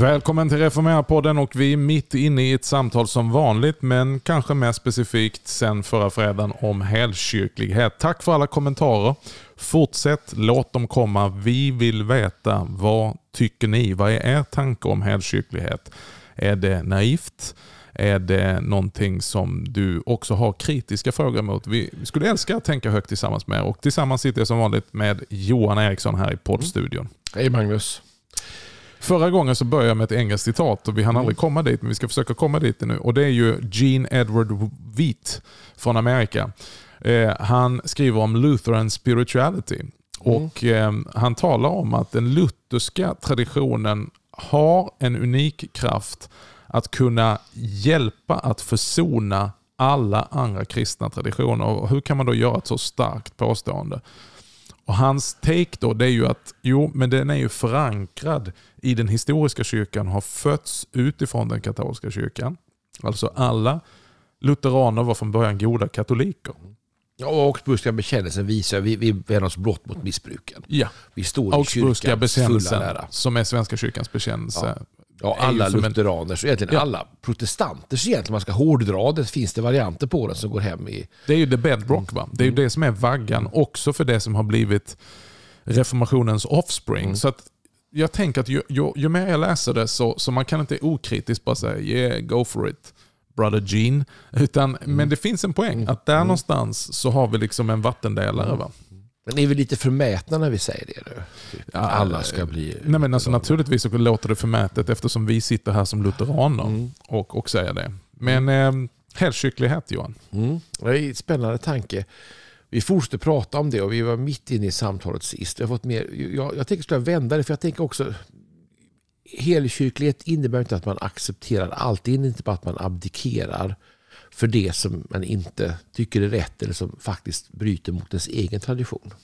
Välkommen till Reformera-podden och vi är mitt inne i ett samtal som vanligt men kanske mer specifikt sen förra fredagen om helkyrklighet. Tack för alla kommentarer. Fortsätt, låt dem komma. Vi vill veta vad tycker ni? Vad är er tanke om helkyrklighet? Är det naivt? Är det någonting som du också har kritiska frågor mot? Vi skulle älska att tänka högt tillsammans med er och tillsammans sitter jag som vanligt med Johan Eriksson här i poddstudion. Hej Magnus. Förra gången så började jag med ett engelskt citat och vi hann aldrig komma dit, men vi ska försöka komma dit nu. Och Det är ju Gene Edward Wheat från Amerika. Eh, han skriver om Lutheran spirituality. Och eh, Han talar om att den lutherska traditionen har en unik kraft att kunna hjälpa att försona alla andra kristna traditioner. Och hur kan man då göra ett så starkt påstående? Och Hans take då det är ju att jo, men den är ju förankrad i den historiska kyrkan, har fötts utifrån den katolska kyrkan. Alltså alla lutheraner var från början goda katoliker. Ja, och Augsburgska bekännelsen visar vi, vi vänder oss blott mot missbruken. Ja. Vi står i Augsburgska bekännelsen, som är Svenska kyrkans bekännelse. Ja. Ja, alla en- lutheraners, och egentligen Ja. alla protestanters egentligen, man ska hårdra det, finns det varianter på den som går hem i... Det är ju the bedrock. Va? Det är ju det som är vaggan också för det som har blivit reformationens offspring. Så att jag tänker att ju, ju, ju mer jag läser det så, så man kan inte okritiskt bara säga yeah, go for it, brother Gene. Utan, Men det finns en poäng, att där någonstans så har vi liksom en vattendelare. Va? Men är vi lite förmätna när vi säger det nu? Typ, Ja, alla ska bli... Nej, men alltså, naturligtvis så låter det förmätet eftersom vi sitter här som lutheraner och, och säger det. Men eh, helkyrklighet Johan. Mm. Det är en spännande tanke. Vi fortsätter prata om det och vi var mitt inne i samtalet sist. Jag, fått mer, jag, jag tänker skulle vända det, för jag tänker också helkyrklighet innebär inte att man accepterar allt. Det innebär inte bara att man abdikerar för det som man inte tycker är rätt eller som faktiskt bryter mot ens egen tradition.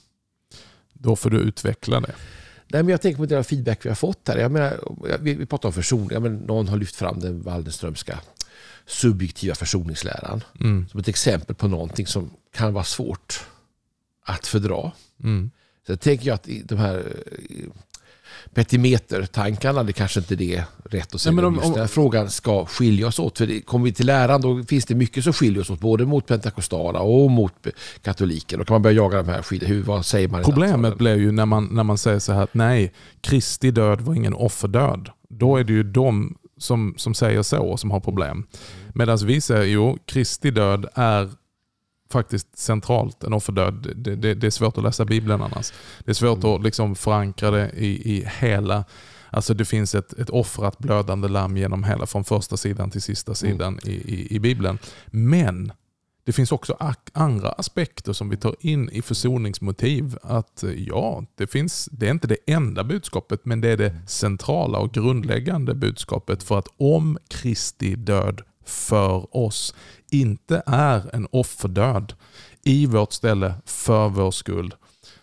Då får du utveckla det. Nej, men jag tänker på den feedback vi har fått här. Jag menar, vi, vi pratar om försoning. Menar, någon har lyft fram den Waldenströmska subjektiva försoningsläran Mm. som ett exempel på någonting som kan vara svårt att fördra. Mm. Så tänker jag att de här eh, petimetertankarna, det kanske inte det är rätt att säga. Nej, men om- just den här frågan ska skilja oss åt. För det, kommer vi till läran då finns det mycket som skiljer oss åt. Både mot pentakostala och mot katoliken. Då kan man börja jaga de här skilja. Hur, vad säger man? i Problemet blir ju när man, när man säger så här att nej, Kristi död var ingen offerdöd. Då är det ju de som, som säger så som har problem. Medan vi säger jo, Kristi död är faktiskt centralt, en offerdöd. Det, det, det är svårt att läsa Bibeln annars. Det är svårt att liksom förankra det i, i hela Alltså det finns ett, ett offrat blödande lamm genom hela, från första sidan till sista sidan i, i, i Bibeln. Men det finns också andra aspekter som vi tar in i försoningsmotiv. Att eh, ja, det, finns, det är inte det enda budskapet, men det är det centrala och grundläggande budskapet. För att om Kristi död för oss inte är en offerdöd i vårt ställe för vår skull,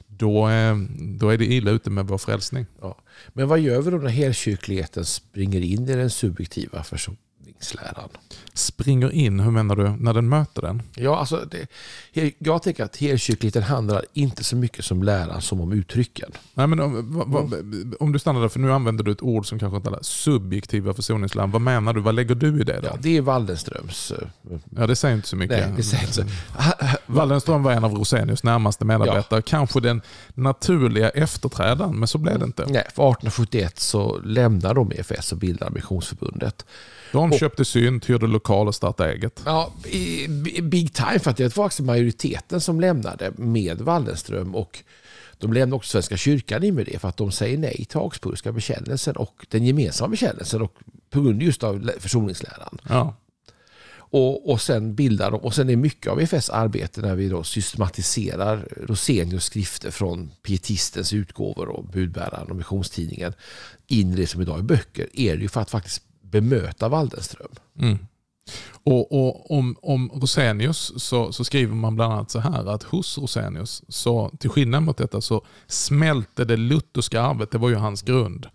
då, är, då är det illa ute med vår frälsning. Ja. Men vad gör vi då när helkyrkligheten springer in i den subjektiva försoningsläran? Springer in, hur menar du, när den möter den? Ja, alltså det, jag tänker att helkyrkligheten handlar inte så mycket som läran som om uttrycken. Nej, men om, va, va, om du stannar där, för nu använder du ett ord som kanske inte alla subjektiva försoningsläran. Vad menar du? Vad lägger du i det? Då? Ja, det är Waldenströms... eh, Ja, det säger inte så mycket. Nej, det säger inte så. Wallenström var en av Rosenius närmaste medarbetare. Kanske den naturliga efterträdaren, men så blev det inte. Nej, för 1871 så lämnar de EFS och bildar Missionsförbundet. De Och- köpte synt, hyrde lokal och startade eget. Ja, big time för att det var faktiskt majoriteten som lämnade med Wallenström och de lämnade också Svenska kyrkan in med det för att de säger nej till Augsburgska bekännelsen och den gemensamma bekännelsen och på grund just av lä- försoningsläran. Ja. Och, och sen bildar de, och sen är mycket av EFS arbete när vi då systematiserar Rosenius skrifter från pietistens utgåvor och budbäraren och missionstidningen in i det som idag är böcker, är det ju för att faktiskt bemöta Waldenström. Mm. Och, och om, om Rosenius så, så skriver man bland annat så här att hos Rosenius, så, till skillnad mot detta, så smälte det lutherska arvet, det var ju hans grund.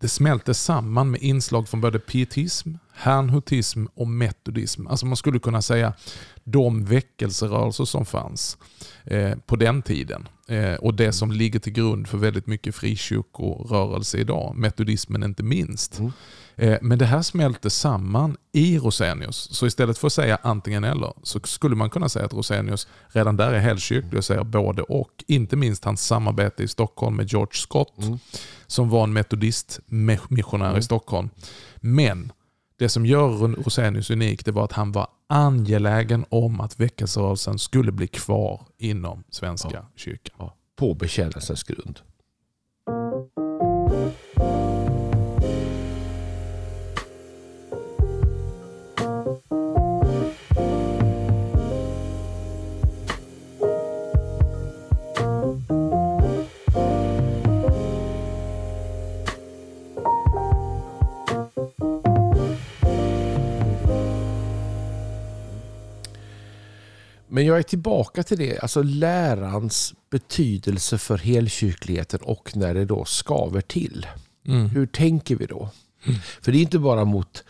Det smälte samman med inslag från både pietism, herrnhutism och metodism. Alltså man skulle kunna säga de väckelserörelser som fanns eh, på den tiden. Eh, och det som ligger till grund för väldigt mycket frikyrkorörelse idag, metodismen inte minst. Mm. Eh, men det här smälter samman i Rosenius. Så istället för att säga antingen eller så skulle man kunna säga att Rosenius redan där är helkyrklig och säger både och. Inte minst hans samarbete i Stockholm med George Scott Mm. Som var en metodistmissionär Mm. i Stockholm. Men det som gör Rosenius unik det var att han var angelägen om att väckelserörelsen skulle bli kvar inom Svenska Ja. kyrkan. Ja, på bekännelsens grund. Men jag är tillbaka till det, alltså lärans betydelse för helkyrkligheten och när det då skaver till. Mm. Hur tänker vi då? För det är inte bara mot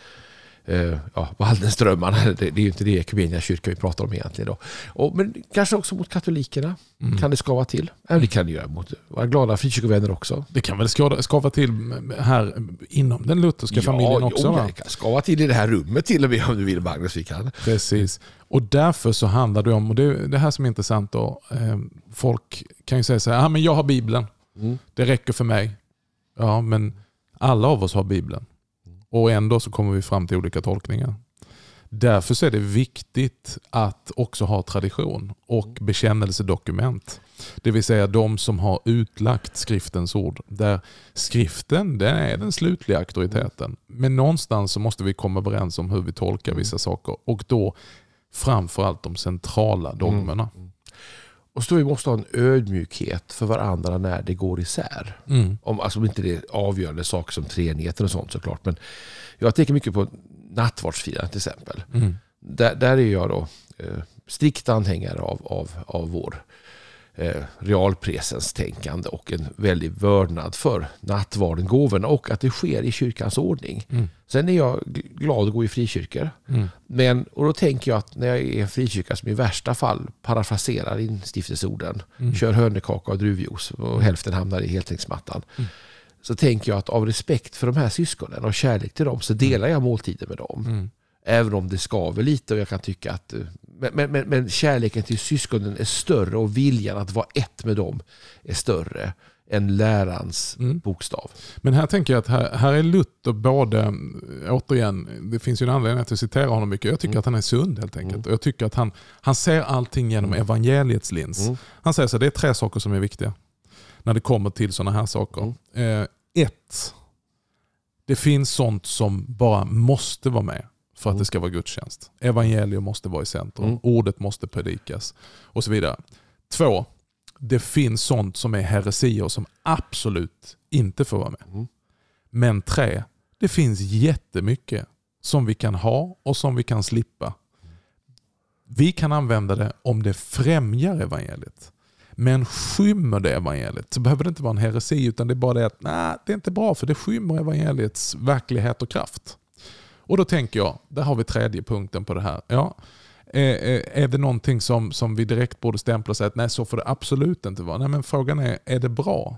eh, ja, Waldenströmmarna, det, det är ju inte det ekumeniska kyrkan vi pratar om egentligen. Då. Och, men kanske också mot katolikerna Mm. kan det skava till. Även det kan det göra mot våra glada frikyrkovänner också. Det kan väl skada, skava till här inom den lutherska familjen också? jo, va? det kan skava till i det här rummet till och med om du vill Magnus. Vi kan. Precis. Och därför så handlar det om, och det är det här som är intressant då, eh, folk kan ju säga så här, ah, men jag har Bibeln, Mm. det räcker för mig. Ja, men alla av oss har Bibeln. Och ändå så kommer vi fram till olika tolkningar. Därför så är det viktigt att också ha tradition och bekännelsedokument. Det vill säga de som har utlagt skriftens ord. Där skriften den är den slutliga auktoriteten. Men någonstans så måste vi komma överens om hur vi tolkar vissa saker. Och då framförallt de centrala dogmerna. Mm. Och så vi måste ha en ödmjukhet för varandra när det går isär. Mm. Om, alltså om inte det är avgörande saker som treenigheten och sånt såklart. Men jag tänker mycket på nattvardsfirandet till exempel. Mm. Där, där är jag då eh, strikt anhängare av, av, av vår eh, realpresens tänkande och en väldig vördnad för nattvarden, gåvorna och att det sker i kyrkans ordning. Mm. Sen är jag gl- glad att gå i frikyrkor. Mm. Men, och då tänker jag att när jag är i en frikyrka som i värsta fall parafraserar instiftelseorden, Mm. kör hönökaka och druvjuice och hälften hamnar i heltäckningsmattan. Mm. Så tänker jag att av respekt för de här syskonen och kärlek till dem så delar jag måltiden med dem. Mm. Även om det skaver lite och jag kan tycka att eh, men, men, men, kärleken till syskonen är större och viljan att vara ett med dem är större än lärans Mm. bokstav. Men här tänker jag att här, här är Luther både, återigen, det finns ju en anledning att jag citerar honom mycket. Jag tycker Mm. att han är sund helt enkelt. Mm. Och jag tycker att han, han ser allting genom Mm. evangeliets lins. Mm. Han säger så det är tre saker som är viktiga när det kommer till sådana här saker. Mm. Eh, ett, det finns sånt som bara måste vara med för att Mm. det ska vara gudstjänst. Evangelium måste vara i centrum. Mm. Ordet måste predikas och så vidare. Två, det finns sånt som är heresier som absolut inte får vara med. Mm. Men tre, det finns jättemycket som vi kan ha och som vi kan slippa. Vi kan använda det om det främjar evangeliet. Men skymmer det evangeliet så behöver det inte vara en heresi utan det är bara det att nej, det är inte bra för det skymmer evangeliets verklighet och kraft. Och då tänker jag, där har vi tredje punkten på det här. Ja, eh, eh, är det någonting som, som vi direkt borde stämpla och säga att nej så får det absolut inte vara. Nej, men frågan är, är det bra?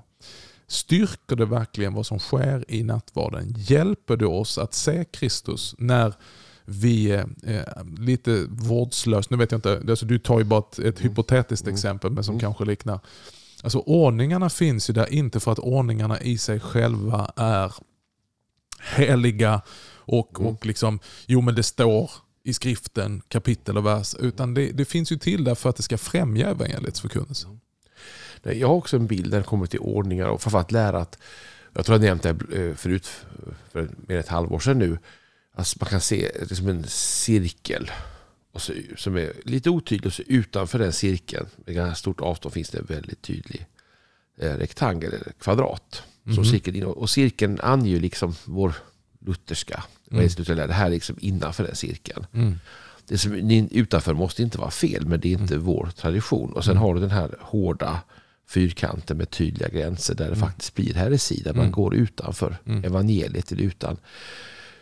Styrker det verkligen vad som sker i nattvarden? Hjälper det oss att se Kristus när vi är eh, lite vårdslöst, nu vet jag inte, alltså du tar ju bara ett, ett hypotetiskt Mm. exempel men som Mm. kanske liknar. Alltså ordningarna finns ju där inte för att ordningarna i sig själva är heliga och, Mm. och liksom, jo men det står i skriften kapitel och vers. Utan det, det finns ju till där för att det ska främja evangeliets förkunnelse. Nej, Jag har också en bild när det kommer till ordningar och framförallt lära att, jag tror jag nämnt det här, eh, förut för mer än ett halvår sedan nu, att man kan se det som en cirkel och så, som är lite otydlig och så utanför den cirkeln, med ganska stort avstånd, finns det en väldigt tydlig eh, rektangel eller kvadrat. Som Mhm. cirkeln och cirkeln anger ju liksom vår lutherska, Mm. mm. det här är liksom innanför den cirkeln. Mm. Det som är utanför måste inte vara fel, men det är inte vår tradition. Och sen Mm. har du den här hårda fyrkanten med tydliga gränser där det Mm. faktiskt blir heresi, där man Mm. går utanför Mm. evangeliet eller utan.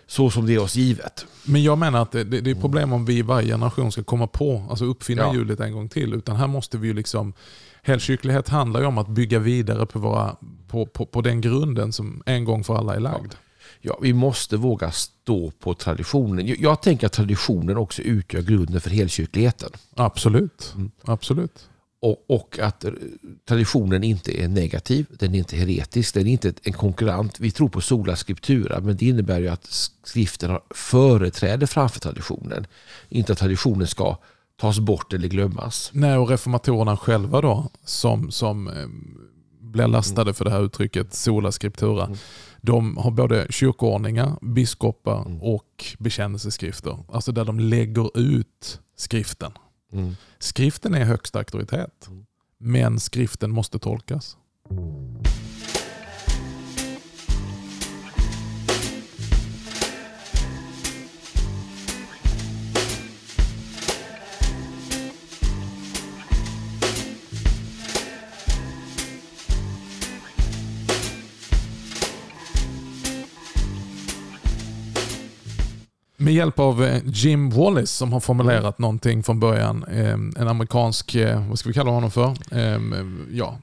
så som det är oss givet. Men jag menar att det, det, det är problem om vi i varje generation ska komma på, alltså uppfinna Ja. hjulet en gång till. Utan här måste vi ju liksom, helkyrklighet handlar ju om att bygga vidare på, våra, på, på, på den grunden som en gång för alla är lagd. Ja, vi måste våga stå på traditionen. Jag, jag tänker att traditionen också utgör grunden för helkyrkligheten. Absolut. Mm. Absolut. Och, och att eh, traditionen inte är negativ, den är inte heretisk, den är inte en konkurrent. Vi tror på sola scriptura, men det innebär ju att skriften har företräde framför traditionen. Inte att traditionen ska tas bort eller glömmas. Nej, och reformatorerna själva då, som, som eh, blir lastade för det här uttrycket sola scriptura. Mm. De har både kyrkoordningar, biskopar Mm. och bekännelseskrifter. Alltså där de lägger ut skriften. Mm. Skriften är högsta auktoritet. Men skriften måste tolkas. Med hjälp av eh, Jim Wallis som har formulerat någonting från början. eh, En amerikansk, eh, vad ska vi kalla honom för? Eh, Ja,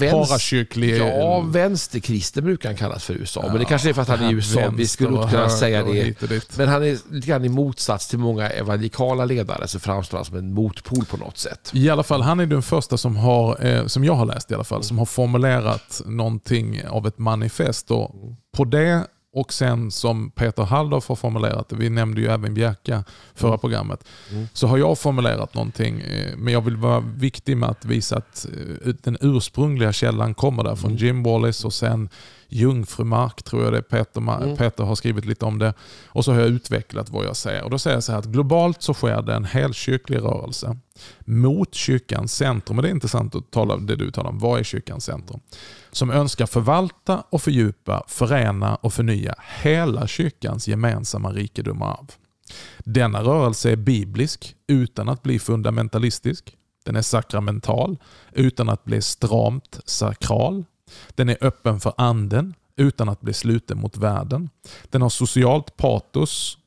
parakyrklig... ja, vänsterkristen brukar han kallas för USA. men det kanske är för att han är i USA. Vi skulle inte kunna säga det. Men han är lite grann i motsats till många evangelikala ledare så framstår han som en motpol på något sätt. I alla fall, han är den första som har, som jag har läst i alla fall, som har formulerat någonting av ett manifest. Och på det och sen som Peter Halldorf har formulerat det, vi nämnde ju även Bjerka förra programmet, så har jag formulerat någonting. eh, Men jag vill vara viktig med att visa att eh, den ursprungliga källan kommer där från Jim Wallis och sen Jungfrumark tror jag det är Peter, Ma- Peter har skrivit lite om det. Och så har jag utvecklat vad jag säger. Och då säger jag så här att globalt så sker det en helkyrklig rörelse mot kyrkans centrum. Och det är intressant att tala om det du talar om. Vad är kyrkans centrum? Som önskar förvalta och fördjupa, förena och förnya hela kyrkans gemensamma rikedom och arv. Denna rörelse är biblisk utan att bli fundamentalistisk. Den är sakramental utan att bli stramt sakral. Den är öppen för anden utan att bli sluten mot världen. Den har socialt patos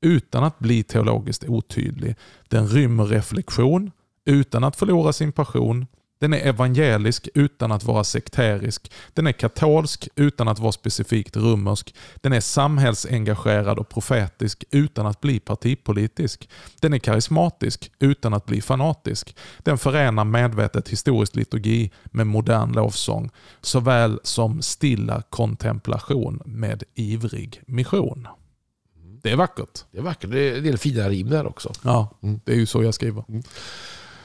utan att bli teologiskt otydlig. Den rymmer reflektion utan att förlora sin passion. Den är evangelisk utan att vara sekterisk. Den är katolsk utan att vara specifikt romersk. Den är samhällsengagerad och profetisk utan att bli partipolitisk. Den är karismatisk utan att bli fanatisk. Den förenar medvetet historisk liturgi med modern lovsång, såväl som stilla kontemplation med ivrig mission. Det är vackert. Det är vackert. Det är en del fina rim där också. Ja, det är ju så jag skriver.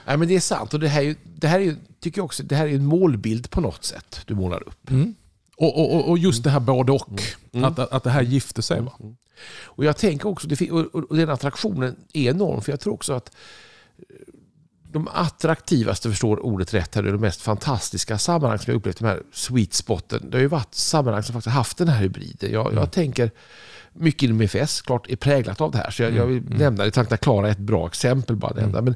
Nej, men det är sant. Och det här, är det här är tycker jag också, det här är en målbild på något sätt du målar upp. Mm. Och, och, och- just det här både och. Att, att, att det här gifter sig. Va? Och jag tänker också, och, den attraktionen är enorm. För jag tror också att de attraktivaste, förstår ordet rätt, här, är de mest fantastiska sammanhang som jag upplevt, de här sweet spoten. Det har ju varit sammanhang som faktiskt haft den här hybriden. Jag, jag tänker mycket inom EFS, klart är präglat av det här. Så jag, jag vill nämna det, Sankta Clara är ett bra exempel bara nämna. Men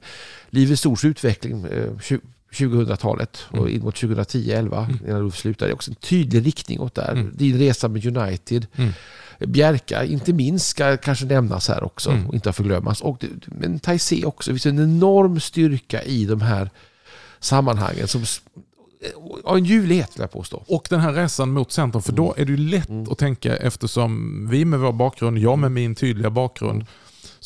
Livets Ords utveckling, eh, 2000-talet och in mot 2010-11 innan Ulf slutade. Det är också en tydlig riktning åt där. Din resa med United. Mm. Bjerka, inte minst, ska kanske nämnas här också Mm. och inte förglömmas. Och, men Taizé också, det finns en enorm styrka i de här sammanhangen som har en ljuvlighet vill jag påstå. Och den här resan mot centrum, för då är det ju lätt att tänka eftersom vi med vår bakgrund, jag med min tydliga bakgrund,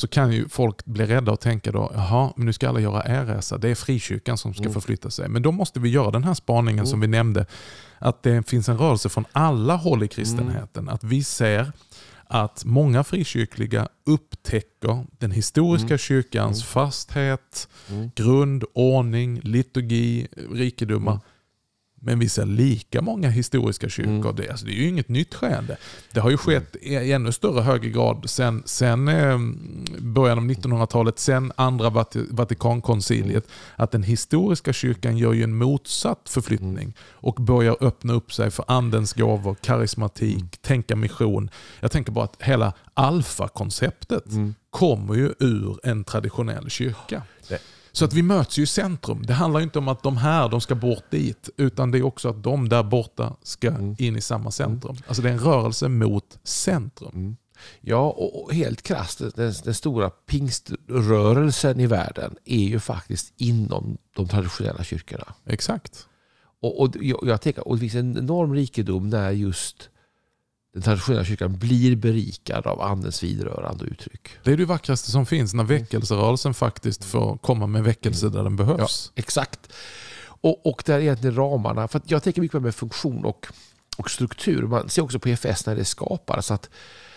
så kan ju folk bli rädda och tänka då, jaha, men nu ska alla göra er resa. Det är frikyrkan som ska förflytta sig. Men då måste vi göra den här spaningen som vi nämnde, att det finns en rörelse från alla håll i kristenheten. Att vi ser att många frikyrkliga upptäcker den historiska kyrkans fasthet, grund, ordning, liturgi, rikedomar. Men vi ser lika många historiska kyrkor. Det, alltså, det är ju inget nytt skeende. Det har ju skett i ännu större högre grad sen, sen eh, början av 1900-talet, sen andra Vati- Vatikankonciliet, att den historiska kyrkan gör ju en motsatt förflyttning och börjar öppna upp sig för andens gåvor, karismatik, tänka mission. Jag tänker bara att hela alfa-konceptet kommer ju ur en traditionell kyrka. Det- Så att vi möts ju i centrum. Det handlar inte om att de här de ska bort dit, utan det är också att de där borta ska in i samma centrum. Alltså det är en rörelse mot centrum. Ja, och helt krasst, den, den stora pingströrelsen i världen är ju faktiskt inom de traditionella kyrkorna. Exakt. Och, och jag, jag tänker, och det finns en enorm rikedom när just den traditionella kyrkan blir berikad av andens vidrörande uttryck. Det är det vackraste som finns när väckelserörelsen faktiskt får komma med väckelse där den behövs. Ja, exakt. Och, och där är egentligen ramarna, för jag tänker mycket med funktion och, och struktur. Man ser också på EFS när det skapades att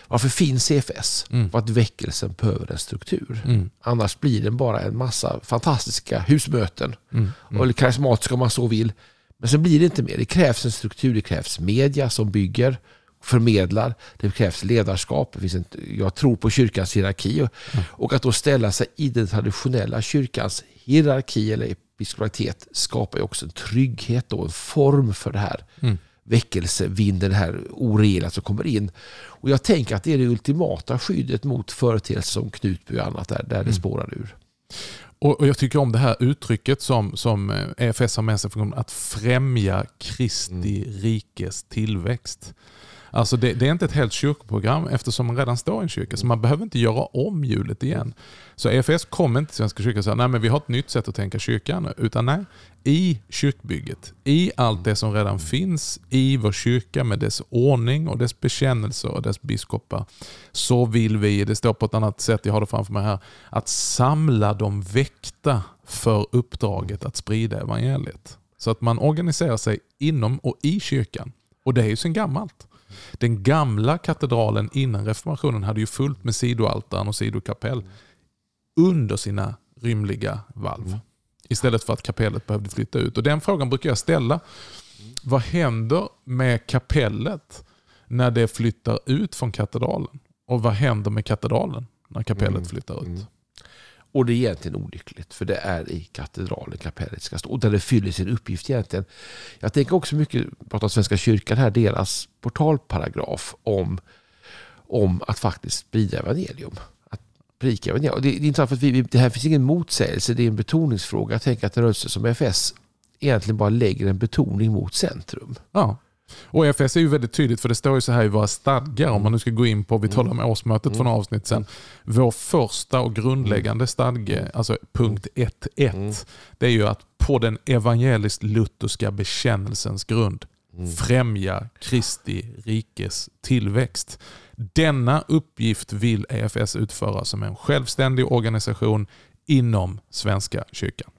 varför finns EFS? Mm. För att väckelsen behöver en struktur. Mm. Annars blir den bara en massa fantastiska husmöten. Mm. mm. Eller karismatiska om man så vill. Men sen blir det inte mer. Det krävs en struktur, det krävs media som bygger förmedlar. Det krävs ledarskap. Det finns en, jag tror på kyrkans hierarki. Och, mm. och att då ställa sig i den traditionella kyrkans hierarki eller episkopalitet skapar ju också en trygghet och en form för det här. Mm. Väckelsevinden, det här oreella som kommer in. Och jag tänker att det är det ultimata skyddet mot företeelser som Knutby och annat där, där det mm. spårar ur. Och, Jag tycker om det här uttrycket som, som EFS har med sig, att främja Kristi mm. rikes tillväxt. Alltså det, det, är inte ett helt kyrkoprogram eftersom man redan står i en kyrka. Så man behöver inte göra om hjulet igen. Så EFS kommer inte till Svenska kyrkan och säger nej men vi har ett nytt sätt att tänka kyrkan. Utan nej, i kyrkbygget, i allt det som redan finns i vår kyrka med dess ordning och dess bekännelse och dess biskopar. Så vill vi, det står på ett annat sätt, jag har det framför mig här, att samla de väckta för uppdraget att sprida evangeliet. Så att man organiserar sig inom och i kyrkan. Och det är ju sen gammalt. Den gamla katedralen innan reformationen hade ju fullt med sidoaltaren och sidokapell under sina rymliga valv. Mm. Istället för att kapellet behövde flytta ut. Och Den frågan brukar jag ställa. Vad händer med kapellet när det flyttar ut från katedralen? Och vad händer med katedralen när kapellet mm. flyttar ut? Och det är egentligen olyckligt för det är i katedralen kapellet ska stå. Och där det fyller sin uppgift egentligen. Jag tänker också mycket på Svenska kyrkan här, deras portalparagraf om, om att faktiskt sprida evangelium. Att prika evangelium. Det, det är intressant för att vi, det här finns ingen motsägelse, det är en betoningsfråga. Jag tänker att en rörelse som FS egentligen bara lägger en betoning mot centrum. Ja. Och EFS är ju väldigt tydligt för det står ju så här i våra stadgar om man nu ska gå in på, vi talade om årsmötet mm. för några avsnitt sedan. Vår första och grundläggande stadge, alltså punkt 1.1, mm. det är ju att på den evangeliskt lutherska bekännelsens grund mm. främja Kristi rikes tillväxt. Denna uppgift vill EFS utföra som en självständig organisation inom Svenska kyrkan.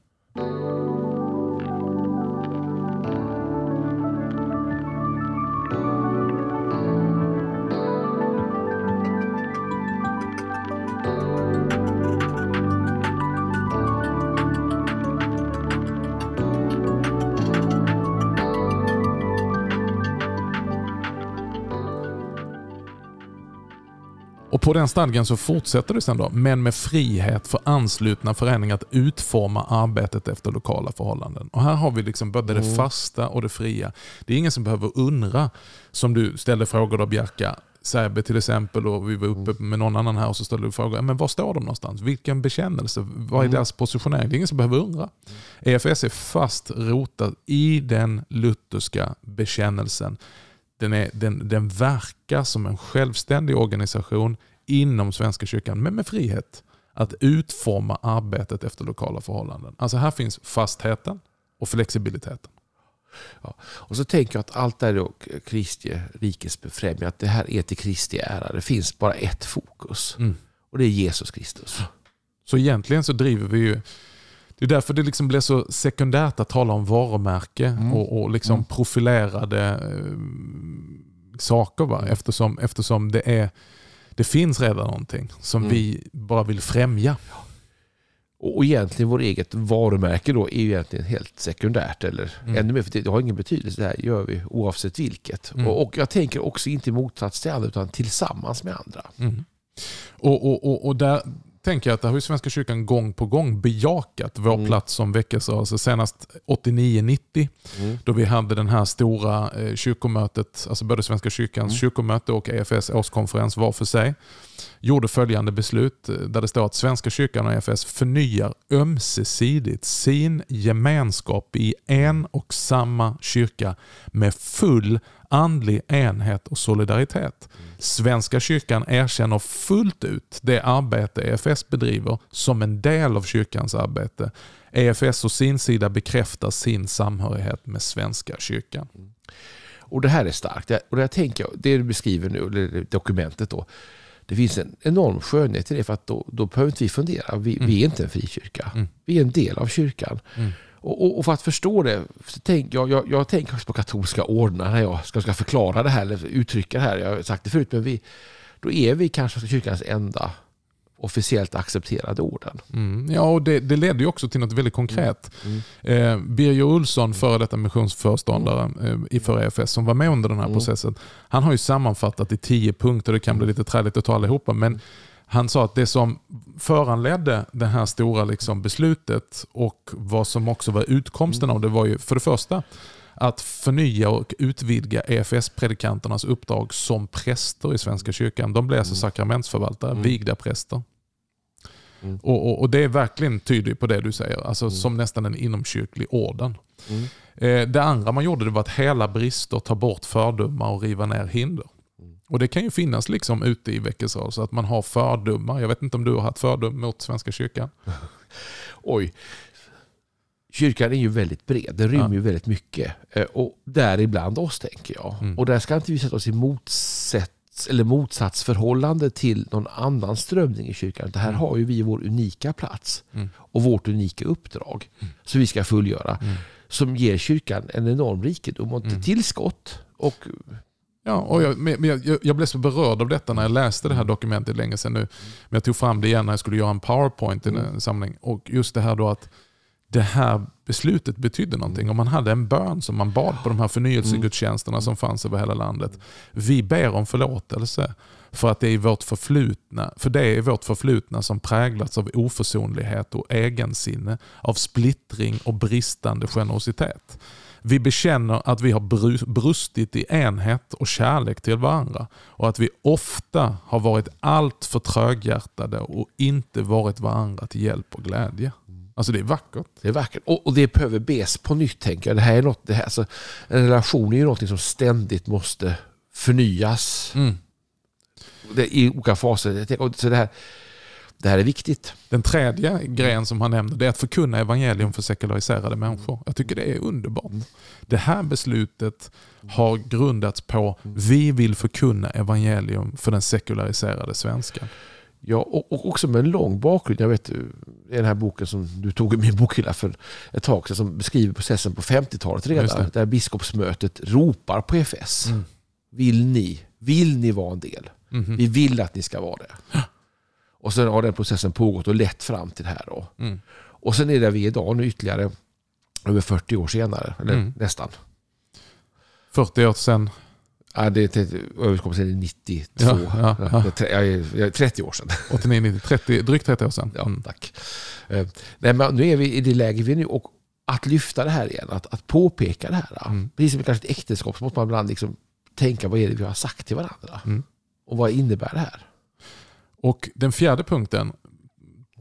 På den stadgen så fortsätter det sen då, men med frihet för anslutna föreningar att utforma arbetet efter lokala förhållanden. Och Här har vi liksom både det mm. fasta och det fria. Det är ingen som behöver undra, som du ställde frågor då Bjerka, Säbe till exempel och vi var uppe mm. med någon annan här och så ställde du frågor. Men var står de någonstans? Vilken bekännelse? Vad är mm. deras positionering? Det är ingen som behöver undra. EFS är fast rotad i den lutherska bekännelsen den, är, den, den verkar som en självständig organisation inom Svenska kyrkan, men med frihet att utforma arbetet efter lokala förhållanden. Alltså här finns fastheten och flexibiliteten. Ja. Och så tänker jag att allt det är Kristi rikes befrämjande, att det här är till Kristi ära. Det finns bara ett fokus mm. och det är Jesus Kristus. Så egentligen så driver vi ju det är därför det liksom blir så sekundärt att tala om varumärke mm. och, och liksom mm. profilerade eh, saker. Va? Eftersom, eftersom det, är, det finns redan någonting som mm. vi bara vill främja. Och egentligen vårt eget varumärke då är ju egentligen helt sekundärt. Eller mm. ännu mer, för det har ingen betydelse. Det här gör vi oavsett vilket. Mm. Och, och, jag tänker också inte i motsats till andra utan tillsammans med andra. Mm. Och, och, och, och där, tänker jag att det har ju Svenska kyrkan gång på gång bejakat vår mm. plats som väckelserörelse. Senast 89-90 mm. då vi hade den här stora eh, kyrkomötet, alltså både Svenska kyrkans mm. kyrkomöte och EFS årskonferens var för sig. Gjorde följande beslut eh, där det står att Svenska kyrkan och EFS förnyar ömsesidigt sin gemenskap i en och samma kyrka med full andlig enhet och solidaritet. Svenska kyrkan erkänner fullt ut det arbete EFS bedriver som en del av kyrkans arbete. EFS å sin sida bekräftar sin samhörighet med Svenska kyrkan. Och det här är starkt. Och det, tänker det du beskriver nu, eller dokumentet då, det finns en enorm skönhet i det för att då, då behöver inte vi fundera. Vi, mm. vi är inte en frikyrka. Mm. Vi är en del av kyrkan. Mm. Och, och, för att förstå det, så tänk, jag, jag, jag tänker på katolska ordnar när jag ska, ska förklara det här eller uttrycka det här. Jag har sagt det förut, men vi, då är vi kanske kyrkans enda officiellt accepterade orden. Mm. Ja, och det, det ledde ju också till något väldigt konkret. Mm. Mm. Eh, Birger Olsson, före detta missionsföreståndare eh, i för EFS, som var med under den här mm. processen, han har ju sammanfattat i tio punkter, det kan bli lite träligt att ta allihopa, men han sa att det som föranledde det här stora liksom beslutet och vad som också var utkomsten av det var ju för det första att förnya och utvidga EFS-predikanternas uppdrag som präster i Svenska kyrkan. De blev alltså mm. sakramentsförvaltare, mm. vigda präster. Mm. Och, och, och, Det är verkligen tydligt på det du säger, alltså mm. som nästan en inomkyrklig orden. Mm. Eh, det andra man gjorde det var att hela brister, ta bort fördomar och riva ner hinder. Mm. Och Det kan ju finnas liksom ute i väckelserörelser att man har fördomar. Jag vet inte om du har haft fördom mot Svenska kyrkan? Oj, Kyrkan är ju väldigt bred, den rymmer ja. ju väldigt mycket. Eh, och däribland oss tänker jag. Mm. Och där ska inte vi sätta oss i motsätt, eller motsatsförhållande till någon annan strömning i kyrkan. Det här mm. har ju vi vår unika plats mm. och vårt unika uppdrag mm. som vi ska fullgöra. Mm. Som ger kyrkan en enorm rikedom och mm. tillskott. Och Ja, och jag, men jag, jag, blev så berörd av detta när jag läste det här dokumentet länge sedan nu. Men jag tog fram det igen när jag skulle göra en powerpoint i en samling. Och just det här då att det här beslutet betydde någonting. Om man hade en bön som man bad på de här förnyelsegudstjänsterna som fanns över hela landet. Vi ber om förlåtelse för att det är vårt förflutna, för det är vårt förflutna som präglats av oförsonlighet och egensinne, av splittring och bristande generositet. Vi bekänner att vi har brustit i enhet och kärlek till varandra och att vi ofta har varit allt för tröghjärtade och inte varit varandra till hjälp och glädje. Alltså det är vackert. Det är vackert. Och, och det behöver bes på nytt tänker jag. Det här är något, det här, alltså, en relation är ju något som ständigt måste förnyas. Mm. Det, I olika faser. Så det här, det här är viktigt. Den tredje grejen som han nämnde är att förkunna evangelium för sekulariserade människor. Jag tycker det är underbart. Mm. Det här beslutet har grundats på vi vill förkunna evangelium för den sekulariserade svenskan. Ja, och, också med en lång bakgrund. Jag vet, i den här boken som du tog i min bokhylla för ett tag sedan som beskriver processen på 50-talet redan. Där biskopsmötet ropar på FS. Mm. Vill ni, vill ni vara en del? Mm. Vi vill att ni ska vara det. Och sen har den processen pågått och lett fram till det här. Då. Mm. Och sen är det vi är idag nu ytterligare över 40 år senare. Eller mm. nästan. 40 år sedan Ja, det är överenskommelsen är 92. Ja, ja, ja. Jag är 30 år sedan. 89, 90, 30, drygt 30 år sedan. Mm. Ja, tack. Eh, nej, men nu är vi i det läge vi är nu. Och att lyfta det här igen, att, att påpeka det här. Mm. Precis som kanske ett äktenskap så måste man ibland liksom tänka vad är det vi har sagt till varandra. Mm. Och vad innebär det här? Och Den fjärde punkten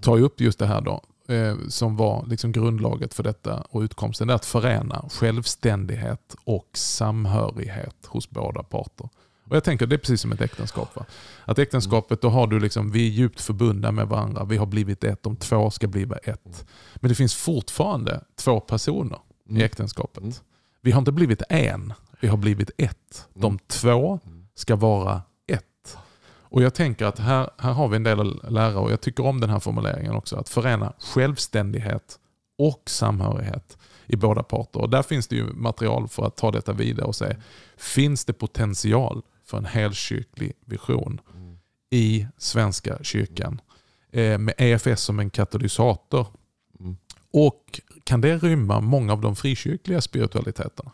tar ju upp just det här då eh, som var liksom grundlaget för detta och utkomsten, är att förena självständighet och samhörighet hos båda parter. Och jag tänker Det är precis som ett äktenskap. Va? Att äktenskapet, då har du liksom, vi är djupt förbundna med varandra, vi har blivit ett, de två ska bli ett. Men det finns fortfarande två personer i mm. äktenskapet. Mm. Vi har inte blivit en, vi har blivit ett. De mm. två ska vara och Jag tänker att här, här har vi en del att lära och jag tycker om den här formuleringen också. Att förena självständighet och samhörighet i båda parter. Och Där finns det ju material för att ta detta vidare och se, finns det potential för en helkyrklig vision mm. i Svenska kyrkan eh, med EFS som en katalysator? Mm. Och kan det rymma många av de frikyrkliga spiritualiteterna?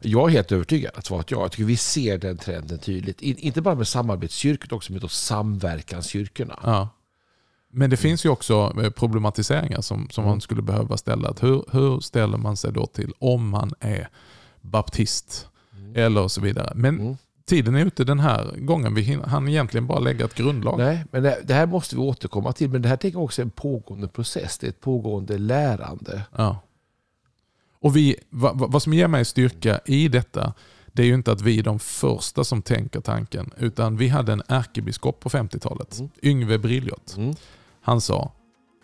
Jag är helt övertygad att svaret ja. Jag tycker vi ser den trenden tydligt. inte bara med samarbetskyrkor, utan också med samverkanskyrkorna. Ja. Men det finns ju också eh, problematiseringar som, som mm. man skulle behöva ställa. Att hur, hur ställer man sig då till om man är baptist mm. eller så vidare. Men mm. tiden är ute den här gången. Vi hann egentligen bara lägga ett grundlag. Nej, men det, det, här måste vi återkomma till. Men det här tänker jag också är en pågående process. Det är ett pågående lärande. Ja. Och vi, vad, vad som ger mig styrka i detta, det är ju inte att vi är de första som tänker tanken. Utan vi hade en ärkebiskop på 50-talet, Mm. Yngve Briljot. Mm. Han sa,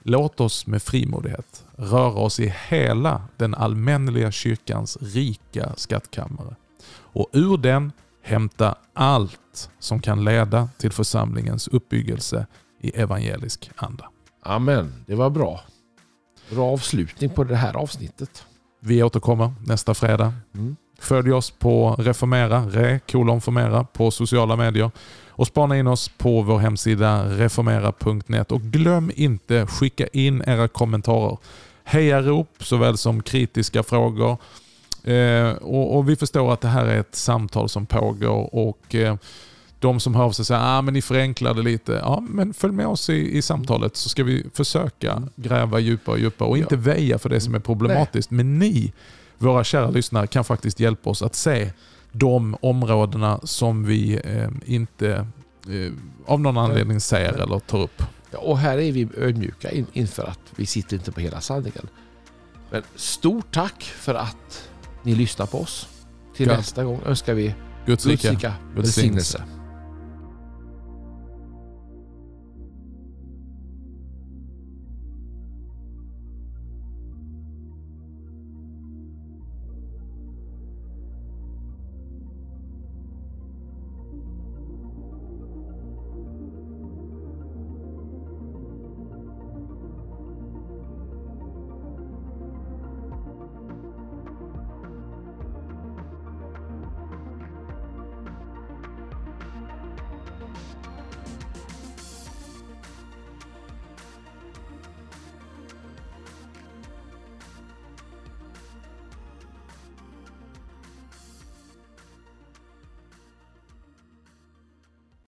låt oss med frimodighet röra oss i hela den allmänliga kyrkans rika skattkammare och ur den hämta allt som kan leda till församlingens uppbyggelse i evangelisk anda. Amen, det var bra. Bra avslutning på det här avsnittet. Vi återkommer nästa fredag. Mm. Följ oss på reformera, re, kolon formera på sociala medier och spana in oss på vår hemsida reformera.net och glöm inte skicka in era kommentarer. Hejarop såväl som kritiska frågor. Eh, och, och Vi förstår att det här är ett samtal som pågår och eh, de som hör av sig säger att ah, men ni förenklade lite. Ja, men följ med oss i, i samtalet så ska vi försöka gräva djupare och djupare och inte väja för det som är problematiskt. Men ni, våra kära lyssnare, kan faktiskt hjälpa oss att se de områdena som vi eh, inte eh, av någon anledning ser eller tar upp. Ja, och här är vi ödmjuka in, inför att vi sitter inte på hela sanningen. Men stort tack för att ni lyssnar på oss. Till Ja. nästa gång önskar vi Guds rika välsignelse.